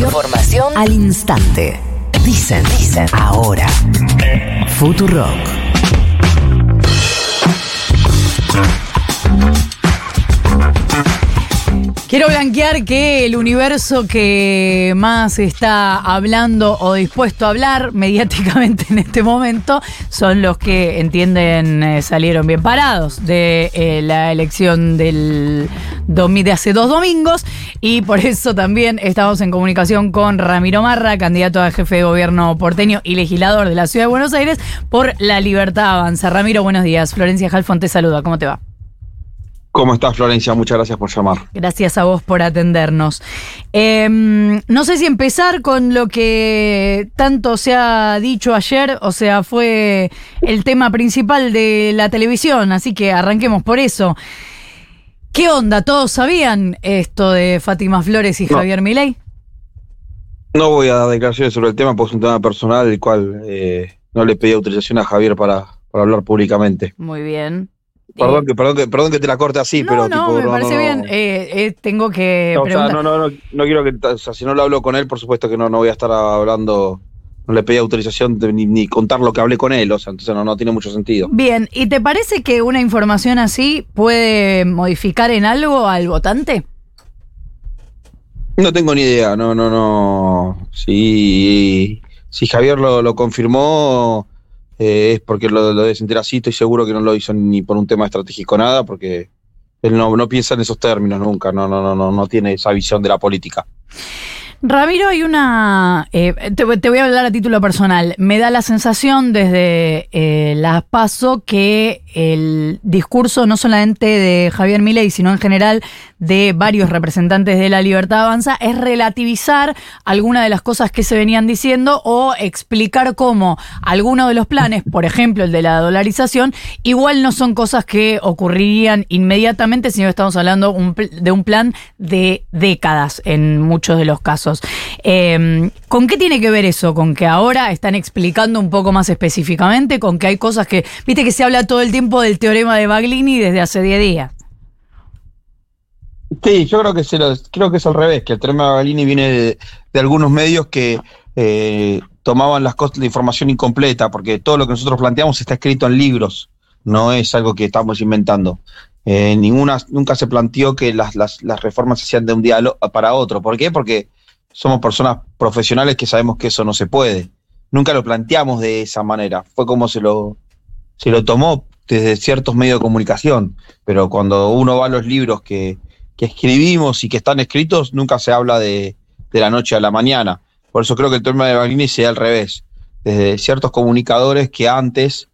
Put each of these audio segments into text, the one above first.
Información, al instante. Dicen, dicen, ahora. Futurock. Quiero blanquear que el universo que más está hablando o dispuesto a hablar mediáticamente en este momento son los que entienden eh, salieron bien parados de eh, la elección del de hace dos domingos y por eso también estamos en comunicación con Ramiro Marra, candidato a jefe de gobierno porteño y legislador de la ciudad de Buenos Aires por la libertad avanza. Ramiro, buenos días. Florencia Halfon te saluda. ¿Cómo te va? ¿Cómo estás, Florencia? Muchas gracias por llamar. Gracias a vos por atendernos. Eh, no sé si empezar con lo que tanto se ha dicho ayer, o sea, fue el tema principal de la televisión, así que arranquemos por eso. ¿Qué onda? ¿Todos sabían esto de Fátima Flores y No. Javier Milei? No voy a dar declaraciones sobre el tema porque es un tema personal el cual eh, no le pedí autorización a Javier para, para hablar públicamente. Muy bien. Perdón Eh, que, perdón, que, perdón que te la corte así, no, pero no, tipo, me no, parece no, bien. Eh, eh, tengo que No, o sea, no, no, no, no quiero que, o sea, si no lo hablo con él, por supuesto que no, no voy a estar hablando, no le pedí autorización de- ni, ni contar lo que hablé con él, o sea, entonces no, no tiene mucho sentido. Bien, ¿y te parece que una información así puede modificar en algo al votante? No tengo ni idea, no, no, no. Si, si Javier lo, lo confirmó, eh, es porque lo, lo debe sentir así, estoy seguro que no lo hizo ni por un tema estratégico nada, porque él no, no piensa en esos términos nunca, no, no, no, no, no tiene esa visión de la política. Ramiro, hay una... eh, te, voy- a hablar a título personal. Me da la sensación desde eh, las PASO que el discurso no solamente de Javier Milei, sino en general de varios representantes de la Libertad Avanza es relativizar algunas de las cosas que se venían diciendo o explicar cómo algunos de los planes, por ejemplo el de la dolarización, igual no son cosas que ocurrirían inmediatamente, sino que estamos hablando un de un plan de décadas en muchos de los casos. Eh, ¿Con qué tiene que ver eso? ¿Con que ahora están explicando un poco más específicamente? ¿Con que hay cosas que, viste que se habla todo el tiempo del teorema de Baglini desde hace 10 días? Sí, yo creo que, se lo- creo que es al revés, que el tema de Galini viene de, de algunos medios que eh, tomaban las cosas, la información incompleta, porque todo lo que nosotros planteamos está escrito en libros, no es algo que estamos inventando. Eh, nunca se planteó que las, reformas se hacían de un día para otro. ¿Por qué? Porque somos personas profesionales que sabemos que eso no se puede. Nunca lo planteamos de esa manera. Fue como se lo, se lo tomó desde ciertos medios de comunicación. Pero cuando uno va a los libros que, que escribimos y que están escritos, nunca se habla de, de la noche a la mañana. Por eso creo que el tema de Baglini sea al revés. Desde ciertos comunicadores que antes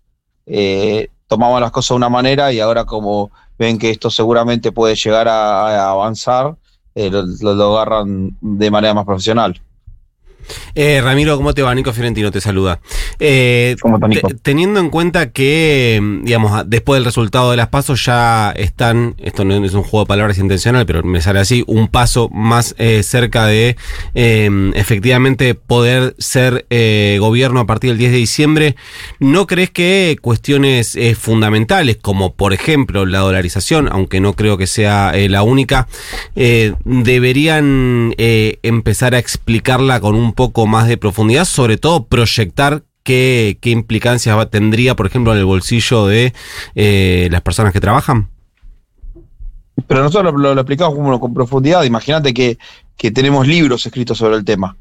eh, tomaban las cosas de una manera y ahora como ven que esto seguramente puede llegar a avanzar, eh, lo, lo- agarran de manera más profesional. Eh, Ramiro, ¿cómo te va? Nico Fiorentino te saluda. Eh, teniendo en cuenta que, mm, digamos, después del resultado de las pasos ya están, esto no es un juego de palabras intencional, pero me sale así, un paso más eh, cerca de eh, efectivamente poder ser eh, gobierno a partir del 10 de diciembre, ¿no crees que cuestiones fundamentales, como por ejemplo la dolarización, aunque no creo que sea la única, deberían empezar a explicarla con un poco más de profundidad, sobre todo proyectar qué, qué implicancias va- tendría, por ejemplo, en el bolsillo de eh, las personas que trabajan? Pero nosotros lo, lo- lo explicamos como con profundidad. Imagínate que, que tenemos libros escritos sobre el tema.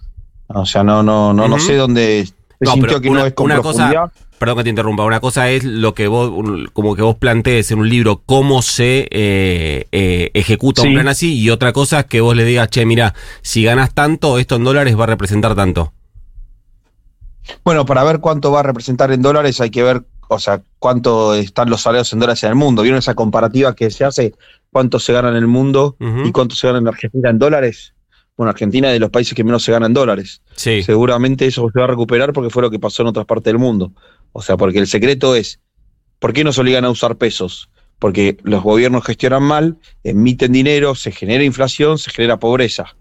O sea, no, no, no, no sé dónde se No, sintió pero que una- no es con una profundidad. cosa- Perdón que te interrumpa. Una cosa es lo que vos, como que vos plantees en un libro cómo se eh, eh, ejecuta un plan así, y otra cosa es que vos le digas, che, mira, si ganas tanto, esto en dólares va a representar tanto. Bueno, para ver cuánto va a representar en dólares hay que ver, o sea, cuánto están los salarios en dólares en el mundo. ¿Vieron esa comparativa que se hace? ¿Cuánto se gana en el mundo y cuánto se gana en Argentina en dólares? Bueno, Argentina es de los países que menos se gana en dólares. Sí. Seguramente eso se va a recuperar porque fue lo que pasó en otras partes del mundo. O sea, porque el secreto es, ¿por qué nos obligan a usar pesos? Porque los gobiernos gestionan mal, emiten dinero, se genera inflación, se genera pobreza.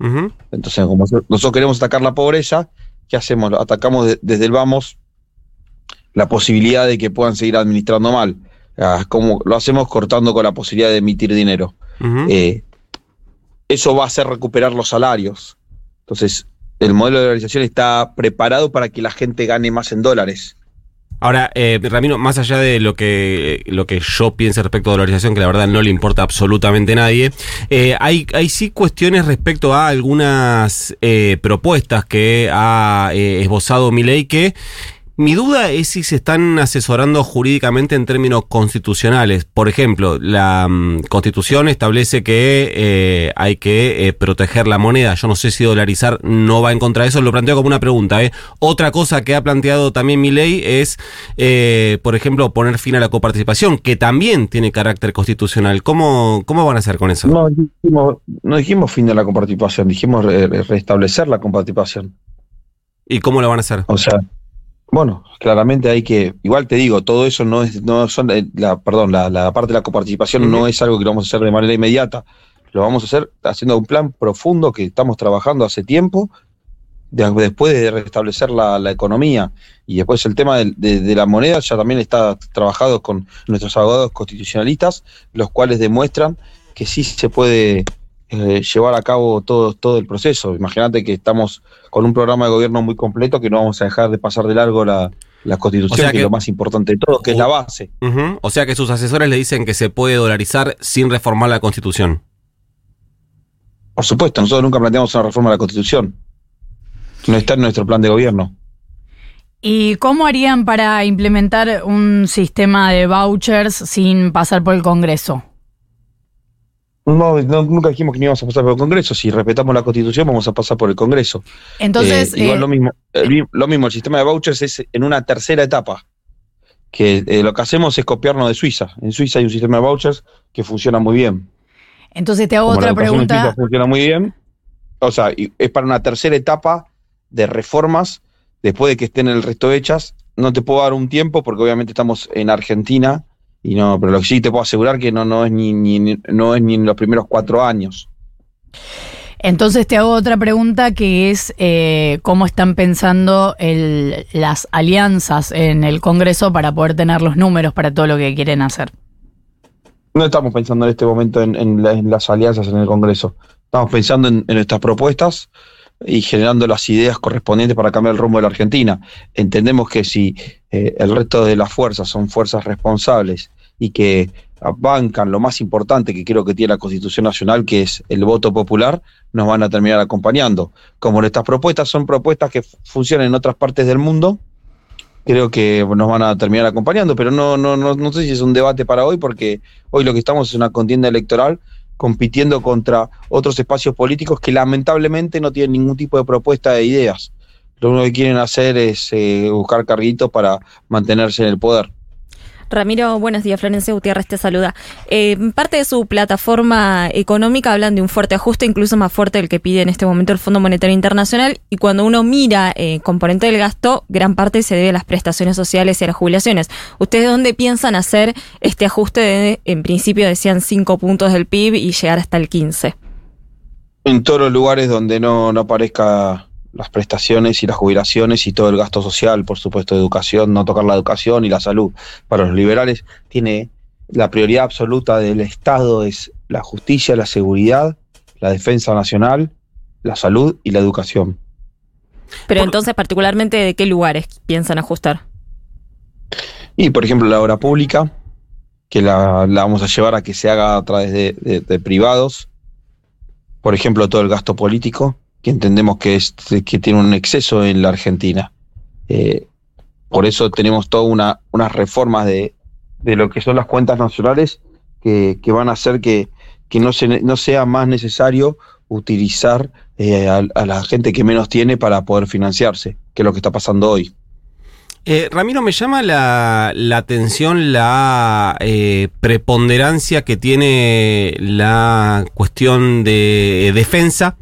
Entonces, como nosotros queremos atacar la pobreza, ¿qué hacemos? Atacamos de- desde el vamos la posibilidad de que puedan seguir administrando mal. Ah, como lo hacemos cortando con la posibilidad de emitir dinero. Eh, eso va a hacer recuperar los salarios. Entonces, el modelo de dolarización está preparado para que la gente gane más en dólares. Ahora, eh, Ramiro, más allá de lo que, lo que yo piense respecto a dolarización, que la verdad no le importa absolutamente a nadie, eh, hay, hay sí cuestiones respecto a algunas eh, propuestas que ha eh, esbozado Milei que mi duda es si se están asesorando jurídicamente en términos constitucionales. Por ejemplo, la mm, constitución establece que eh, hay que eh, proteger la moneda. Yo no sé si dolarizar no va en contra de eso. Lo planteo como una pregunta. ¿eh? Otra cosa que ha planteado también mi ley es, eh, por ejemplo, poner fin a la coparticipación, que también tiene carácter constitucional. ¿Cómo, cómo van a hacer con eso? No dijimos, no dijimos fin de la coparticipación, dijimos re- re- restablecer la coparticipación. ¿Y cómo lo van a hacer? O sea, bueno, claramente hay que, igual te digo, todo eso no es, no son, eh, la, perdón, la, la parte de la coparticipación no es algo que lo vamos a hacer de manera inmediata. Lo vamos a hacer haciendo un plan profundo que estamos trabajando hace tiempo, de- después de restablecer la, la economía. Y después el tema de la moneda ya también está trabajado con nuestros abogados constitucionalistas, los cuales demuestran que sí se puede eh, llevar a cabo todo, todo el proceso. Imagínate que estamos con un programa de gobierno muy completo que no vamos a dejar de pasar de largo la, la constitución, O sea que, que- es lo más importante de todo, que es la base. O sea que sus asesores le dicen que se puede dolarizar sin reformar la constitución. Por supuesto, nosotros nunca planteamos una reforma de la constitución. No está en nuestro plan de gobierno. ¿Y cómo harían para implementar un sistema de vouchers sin pasar por el Congreso? No, no, nunca dijimos que no íbamos a pasar por el Congreso. Si respetamos la Constitución, vamos a pasar por el Congreso. Entonces, Eh, igual eh, lo mismo, el lo mismo, el sistema de vouchers es en una tercera etapa. Que eh, lo que hacemos es copiarnos de Suiza. En Suiza hay un sistema de vouchers que funciona muy bien. entonces te hago Como otra en pregunta. Suiza funciona muy bien. O sea, es para una tercera etapa de reformas después de que estén el resto hechas. No te puedo dar un tiempo porque obviamente estamos en Argentina y no, pero lo que sí te puedo asegurar que no, no es ni, no es ni en los primeros cuatro años. Entonces te hago otra pregunta que es eh, cómo están pensando el- las alianzas en el Congreso para poder tener los números para todo lo que quieren hacer. No estamos pensando en este momento en, en la- en las alianzas en el Congreso. Estamos pensando en, en nuestras propuestas y generando las ideas correspondientes para cambiar el rumbo de la Argentina. Entendemos que si eh, el resto de las fuerzas son fuerzas responsables y que bancan lo más importante que creo que tiene la Constitución Nacional, que es el voto popular, nos van a terminar acompañando. Como nuestras propuestas son propuestas que funcionan en otras partes del mundo, creo que nos van a terminar acompañando, pero no, no, no, no sé si es un debate para hoy, porque hoy lo que estamos es una contienda electoral compitiendo contra otros espacios políticos que lamentablemente no tienen ningún tipo de propuesta de ideas. Lo único que quieren hacer es eh, buscar carguitos para mantenerse en el poder. Ramiro, buenos días. Florencia Gutiérrez te saluda. Eh, parte de su plataforma económica hablan de un fuerte ajuste, incluso más fuerte del que pide en este momento el Fondo Monetario Internacional. Y cuando uno mira eh, componente del gasto, gran parte se debe a las prestaciones sociales y a las jubilaciones. ¿Ustedes dónde piensan hacer este ajuste de, en principio decían 5 puntos del PIB y llegar hasta el 15? En todos los lugares donde no, no aparezca las prestaciones y las jubilaciones y todo el gasto social, por supuesto, educación, no tocar la educación y la salud. Para los liberales tiene la prioridad absoluta del Estado es la justicia, la seguridad, la defensa nacional, la salud y la educación. Pero Por- entonces, particularmente, ¿de qué lugares piensan ajustar? Y, por ejemplo, la obra pública, que la, la vamos a llevar a que se haga a través de, de- de privados. Por ejemplo, todo el gasto político, que entendemos que, es, que tiene un exceso en la Argentina. Eh, por eso tenemos todas una, unas reformas de, de lo que son las cuentas nacionales que, que van a hacer que, que no, se, no sea más necesario utilizar eh, a, a la gente que menos tiene para poder financiarse, que es lo que está pasando hoy. Eh, Ramiro, me llama la, atención la eh, preponderancia que tiene la cuestión de eh, defensa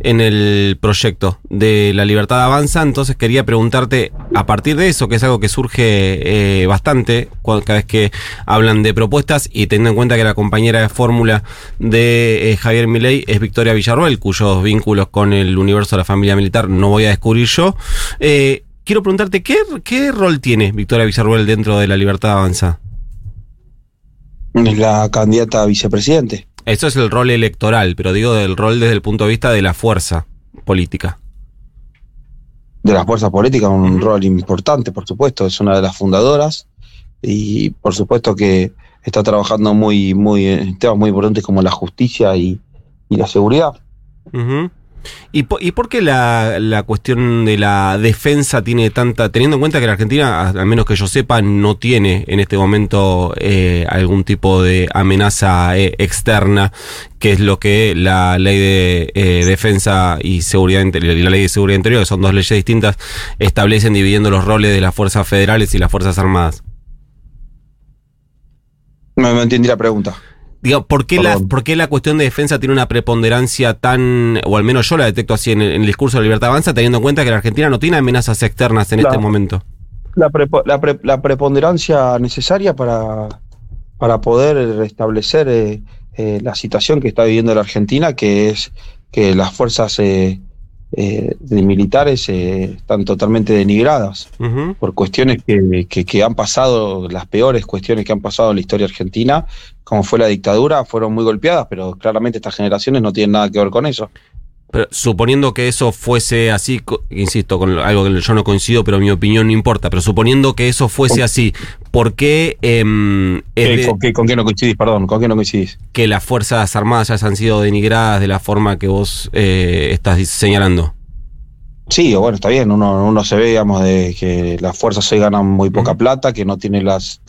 en el proyecto de la libertad avanza. Entonces quería preguntarte, a partir de eso, que es algo que surge eh, bastante cada vez que hablan de propuestas y teniendo en cuenta que la compañera de fórmula de eh, Javier Milei es Victoria Villarroel, cuyos vínculos con el universo de la familia militar no voy a descubrir yo. Eh, quiero preguntarte, ¿qué, ¿qué rol tiene Victoria Villarruel dentro de la Libertad Avanza? Es la candidata a vicepresidente. Eso es el rol electoral, pero digo del rol desde el punto de vista de la fuerza política. de las fuerzas políticas un rol importante, por supuesto, es una de las fundadoras y por supuesto que está trabajando muy, muy en temas muy importantes como la justicia y, y la seguridad. ¿Y, po- ¿Y por qué la, cuestión de la defensa tiene tanta, teniendo en cuenta que la Argentina, al menos que yo sepa, no tiene en este momento eh, algún tipo de amenaza eh, externa, que es lo que la ley de eh, defensa y seguridad interior y la ley de seguridad interior, que son dos leyes distintas, establecen dividiendo los roles de las fuerzas federales y las fuerzas armadas? No, no entendí la pregunta. Digo, ¿por qué, la. ¿por qué la cuestión de defensa tiene una preponderancia tan, o al menos yo la detecto así en el, en el discurso de Libertad Avanza, teniendo en cuenta que la Argentina no tiene amenazas externas en La- este momento? La, prepo- la, pre- la preponderancia necesaria para, para poder restablecer eh, eh, la situación que está viviendo la Argentina, que es que las fuerzas eh, de militares están totalmente denigradas por cuestiones que, que- que han pasado, las peores cuestiones que han pasado en la historia argentina, como fue la dictadura, fueron muy golpeadas, pero claramente estas generaciones no tienen nada que ver con eso. Pero suponiendo que eso fuese así, insisto, con algo que yo no coincido, pero mi opinión no importa, pero suponiendo que eso fuese así, ¿por qué em, es ¿Qué- de- ¿Con, qué, con qué no coincidís? Perdón, ¿con qué no coincidís? que las Fuerzas Armadas ya han sido denigradas de la forma que vos eh, estás señalando? Sí, o bueno, está bien, uno, uno se ve, digamos, de que las fuerzas hoy ganan muy poca plata, que no tienen las,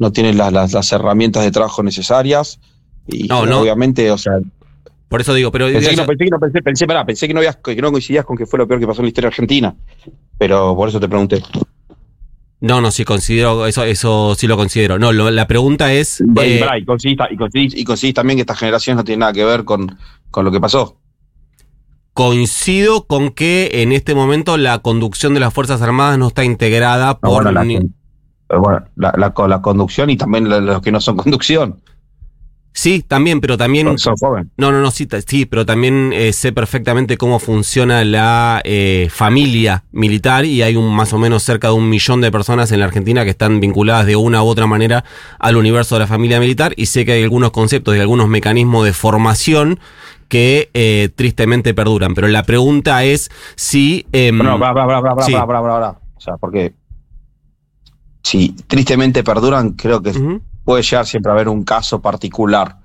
no tienen las, las, las herramientas de trabajo necesarias. Y No, no. obviamente, o sea, Por eso digo, pero... pensé que no, pensé que no, pensé, pensé, pará, pensé que no, habías, que no coincidías con que fue lo peor que pasó en la historia argentina. Pero por eso te pregunté. No, no, sí considero, eso, eso sí lo considero. No, lo- la pregunta es... Y, eh, pará, y, coincidís, y, coincidís, y coincidís también que estas generaciones no tienen nada que ver con, con lo que pasó. coincido con que en este momento la conducción de las Fuerzas Armadas no está integrada No, por... bueno, la, ni- pero bueno, la, la, la conducción y también los que no son conducción. Sí, también, pero también... Son jóvenes. No, no, no, sí, sí pero también eh, sé perfectamente cómo funciona la eh, familia militar y hay un más o menos cerca de un millón de personas en la Argentina que están vinculadas de una u otra manera al universo de la familia militar y sé que hay algunos conceptos y algunos mecanismos de formación que eh, tristemente perduran. Pero la pregunta es si... em, No, bra, bra, bra, bra, sí. bra, bra, bra, bra. O sea, porque si tristemente perduran, creo que puede llegar siempre a haber un caso particular.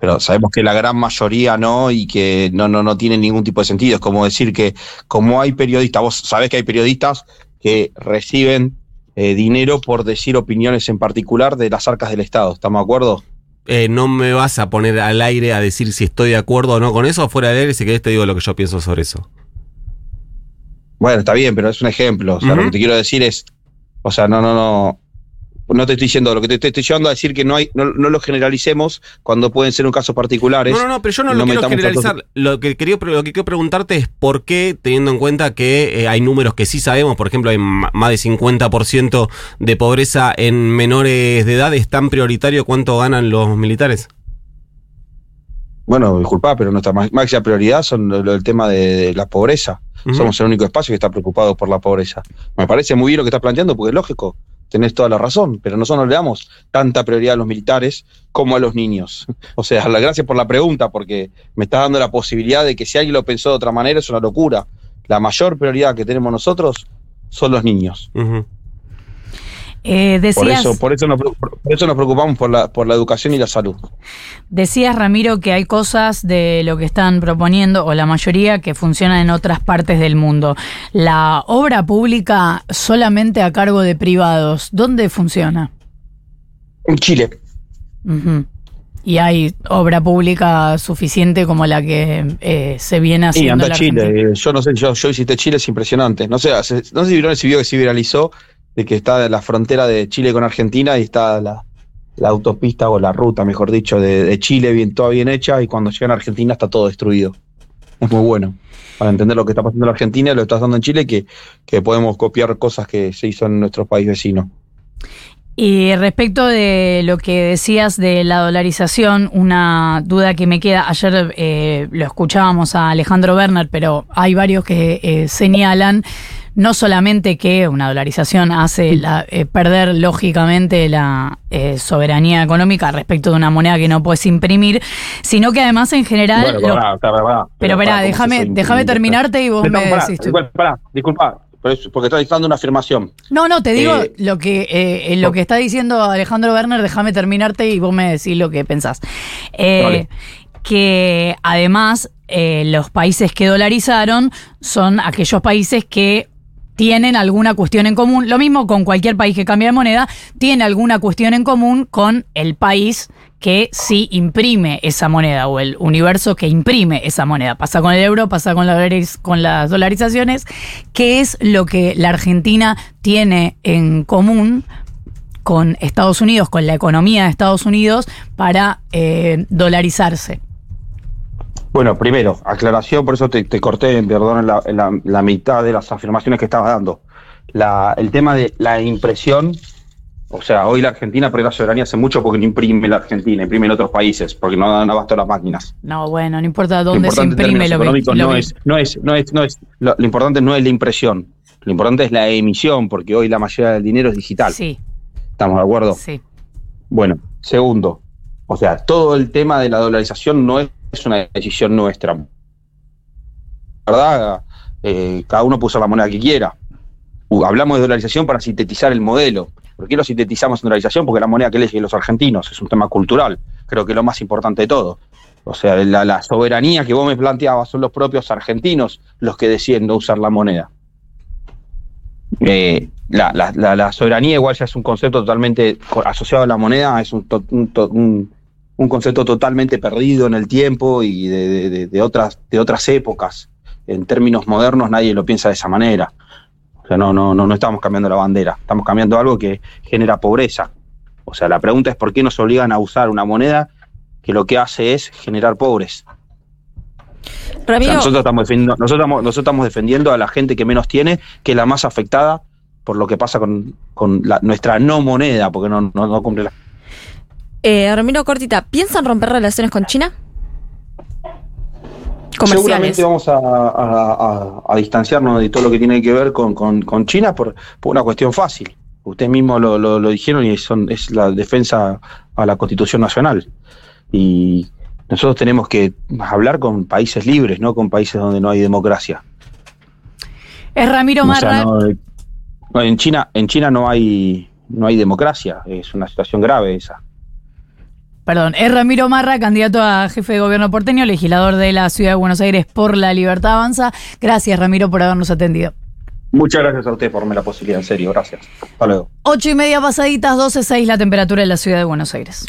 Pero sabemos que la gran mayoría no y que no, no, no tiene ningún tipo de sentido. Es como decir que como hay periodistas, vos sabés que hay periodistas que reciben eh, dinero por decir opiniones en particular de las arcas del Estado. ¿Estamos de acuerdo? Eh, no me vas a poner al aire a decir si estoy de acuerdo o no con eso, fuera de aire, si querés te digo lo que yo pienso sobre eso. Bueno, está bien, pero es un ejemplo. O sea, lo que te quiero decir es, o sea, no, no, no. No te estoy diciendo, lo que te, te estoy llevando a decir que no hay, no, no lo generalicemos cuando pueden ser un caso particulares. No, no, no, pero yo no, lo quiero generalizar. Lo que, quería, lo que quiero preguntarte es por qué, teniendo en cuenta que eh, hay números que sí sabemos, por ejemplo, hay más de 50% de pobreza en menores de edad, ¿es tan prioritario cuánto ganan los militares? Bueno, disculpa, pero nuestra má- máxima prioridad son el tema de, la pobreza. Somos el único espacio que está preocupado por la pobreza. Me parece muy bien lo que estás planteando, porque es lógico, tenés toda la razón, pero nosotros no le damos tanta prioridad a los militares como a los niños. O sea, gracias por la pregunta, porque me estás dando la posibilidad de que si alguien lo pensó de otra manera es una locura. La mayor prioridad que tenemos nosotros son los niños. Eh, Por eso, por eso nos, por eso nos preocupamos por la, por la educación y la salud. decías, Ramiro, que hay cosas de lo que están proponiendo, o la mayoría, que funcionan en otras partes del mundo. La obra pública solamente a cargo de privados, ¿dónde funciona? En Chile. Y hay obra pública suficiente como la que eh, se viene Sí, haciendo anda en la Chile. Argentina. Yo no sé, yo, yo visité Chile, es impresionante. No sé, no sé si vieron ese video que se viralizó de que está la frontera de Chile con Argentina y está la, la autopista o la ruta, mejor dicho, de, Chile bien, toda bien hecha y cuando llegan a Argentina está todo destruido. Es muy bueno. Para entender lo que está pasando en Argentina y lo que está pasando en Chile, que, que podemos copiar cosas que se hizo en nuestro país vecino. Y respecto de lo que decías de la dolarización, una duda que me queda, ayer eh, lo escuchábamos a Alejandro Werner, pero hay varios que eh, señalan, no solamente que una dolarización hace la- eh, perder lógicamente la eh, soberanía económica respecto de una moneda que no puedes imprimir, sino que además en general... Bueno, lo- pará, pará, pará. pero ¿cómo déjame, déjame terminarte y vos No, me decís igual, disculpa, porque estás diciendo una afirmación. No, no, te digo Eh, lo que eh, eh, lo que está diciendo Alejandro Werner, déjame terminarte y vos me decís lo que pensás. Eh, Dale. que además eh, los países que dolarizaron son aquellos países que tienen alguna cuestión en común, lo mismo con cualquier país que cambia de moneda, tiene alguna cuestión en común con el país que sí imprime esa moneda o el universo que imprime esa moneda. Pasa con el euro, pasa con, las dolarizaciones. ¿Qué es lo que la Argentina tiene en común con Estados Unidos, con la economía de Estados Unidos para eh, dolarizarse? Bueno, primero, aclaración, por eso te, te corté, perdón, en la, en la- la mitad de las afirmaciones que estabas dando. La- el tema de la impresión, o sea, hoy la Argentina perdió la soberanía hace mucho porque no imprime la Argentina, imprime en otros países, porque no dan abasto a las máquinas. No, bueno, no importa dónde se imprime lo que, económicos lo no que- es, no es, no es, no es, lo, lo importante no es la impresión, lo importante es la emisión, porque hoy la mayoría del dinero es digital. Sí, ¿Estamos de acuerdo? sí. Bueno, segundo, o sea, todo el tema de la dolarización no es una decisión nuestra. ¿Verdad? Eh, cada uno usar la moneda que quiera. Uh, hablamos de dolarización para sintetizar el modelo. ¿Por qué lo sintetizamos en dolarización? Porque la moneda que eligen los argentinos es un tema cultural. Creo que es lo más importante de todo. O sea, la, soberanía que vos me planteabas son los propios argentinos los que deciden usar la moneda. Eh, la, soberanía igual ya es un concepto totalmente asociado a la moneda, es un- un concepto totalmente perdido en el tiempo y de, de- otras, de otras épocas. En términos modernos nadie lo piensa de esa manera. O sea, no, no, no, no estamos cambiando la bandera, estamos cambiando algo que genera pobreza. O sea, la pregunta es por qué nos obligan a usar una moneda que lo que hace es generar pobres. O sea, Ramiro, nosotros, estamos defendiendo, nosotros, estamos, nosotros estamos defendiendo a la gente que menos tiene, que es la más afectada por lo que pasa con, con la- nuestra no moneda, porque no, no, no cumple la... eh, Ramiro Cortita, ¿piensan romper relaciones con China? Seguramente vamos a, a- a- a distanciarnos de todo lo que tiene que ver con, con- con China por, por una cuestión fácil. Ustedes mismos lo, lo- lo dijeron y son, es la defensa a la Constitución Nacional. Y nosotros tenemos que hablar con países libres, no con países donde no hay democracia. Es Ramiro O sea, Marra. eh, no, en China, en China no hay, no hay democracia, es una situación grave esa. Perdón, es Ramiro Marra, candidato a jefe de gobierno porteño, legislador de la ciudad de Buenos Aires por la libertad avanza. Gracias, Ramiro, por habernos atendido. Muchas gracias a usted por darme la posibilidad, en serio, gracias. Hasta luego. Ocho y media pasaditas, 12.6 la temperatura en la ciudad de Buenos Aires.